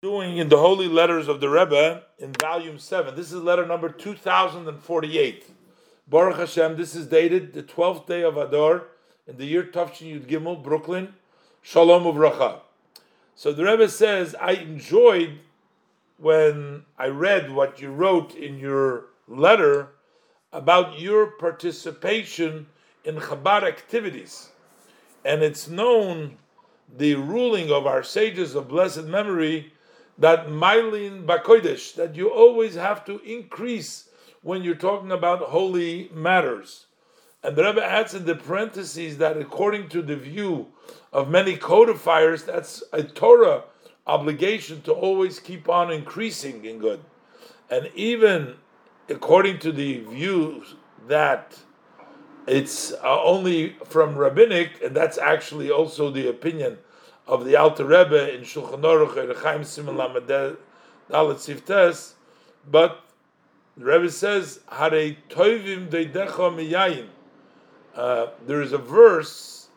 doing in the Holy Letters of the Rebbe in volume 7. This is letter number 2048. Baruch Hashem, this is dated the 12th day of Adar in the year Tafshin Yud Gimel, Brooklyn. Shalom Uvracha. So the Rebbe says, I enjoyed when I read what you wrote in your letter about your participation in Chabad activities. And it's known the ruling of our sages of blessed memory that Mylin Bakoidesh, that you always have to increase when you're talking about holy matters. And the Rebbe adds in the parentheses that according to the view of many codifiers, that's a Torah obligation to always keep on increasing in good. And even according to the view that it's uh, only from rabbinic, and that's actually also the opinion of the Alter Rebbe in Shulchan Aruch Chaim Siman Lamed Dalet Siftes, but the Rebbe says, "Harei toivim deidecha miyayin." Uh, there is a verse,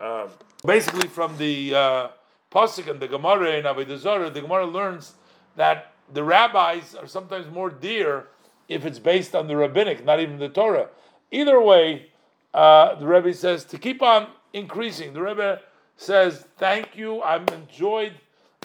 uh, basically from the uh, pasuk and the Gemara in Avodah Zarah. The Gemara learns that the rabbis are sometimes more dear if it's based on the rabbinic, not even the Torah. Either way, uh, the Rebbe says to keep on increasing. The Rebbe says, "Thank you. I've enjoyed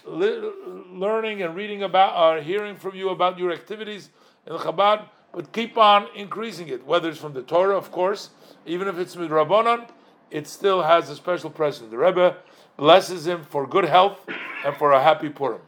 li- learning and reading about, or uh, hearing from you about your activities in the Chabad. But keep on increasing it. Whether it's from the Torah, of course, even if it's with Rabbanon, it still has a special presence. The Rebbe blesses him for good health and for a happy Purim.